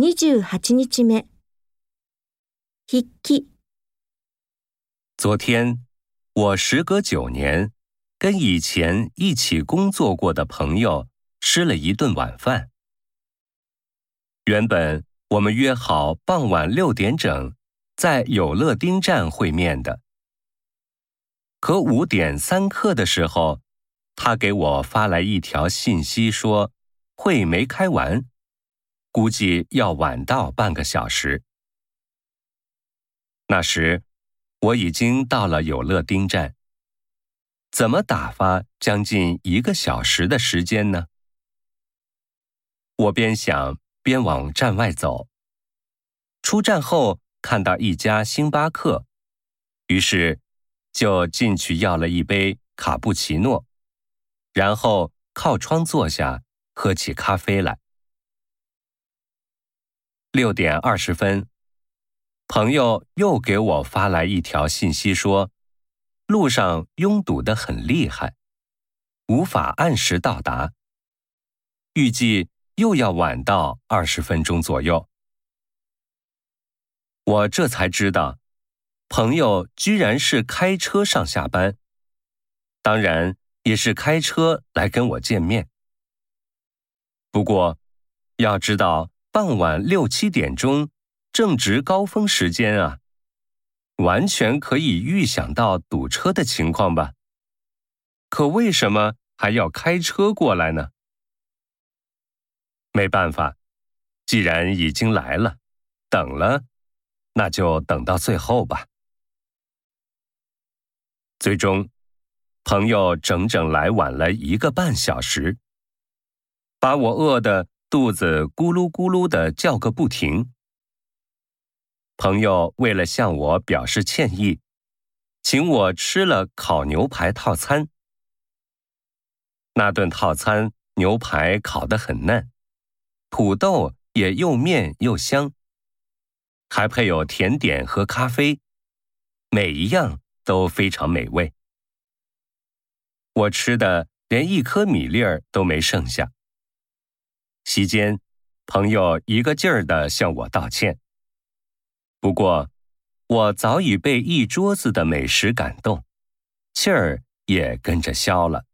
28日目。筆記、昨天，我时隔九年，跟以前一起工作过的朋友吃了一顿晚饭。原本我们约好傍晚六点整在有乐町站会面的，可五点三刻的时候，他给我发来一条信息说会没开完，估计要晚到半个小时。那时我已经到了有乐町站，怎么打发将近一个小时的时间呢？我边想边往站外走。出站后看到一家星巴克，于是就进去要了一杯卡布奇诺，然后靠窗坐下喝起咖啡来。六点二十分。朋友又给我发来一条信息说，路上拥堵的很厉害，无法按时到达，预计又要晚到二十分钟左右。我这才知道，朋友居然是开车上下班，当然也是开车来跟我见面。不过，要知道傍晚六七点钟。正值高峰时间啊，完全可以预想到堵车的情况吧？可为什么还要开车过来呢？没办法，既然已经来了，等了，那就等到最后吧。最终，朋友整整来晚了一个半小时，把我饿的肚子咕噜咕噜的叫个不停。朋友为了向我表示歉意，请我吃了烤牛排套餐。那顿套餐牛排烤得很嫩，土豆也又面又香，还配有甜点和咖啡，每一样都非常美味。我吃的连一颗米粒儿都没剩下。席间，朋友一个劲儿的向我道歉。不过，我早已被一桌子的美食感动，气儿也跟着消了。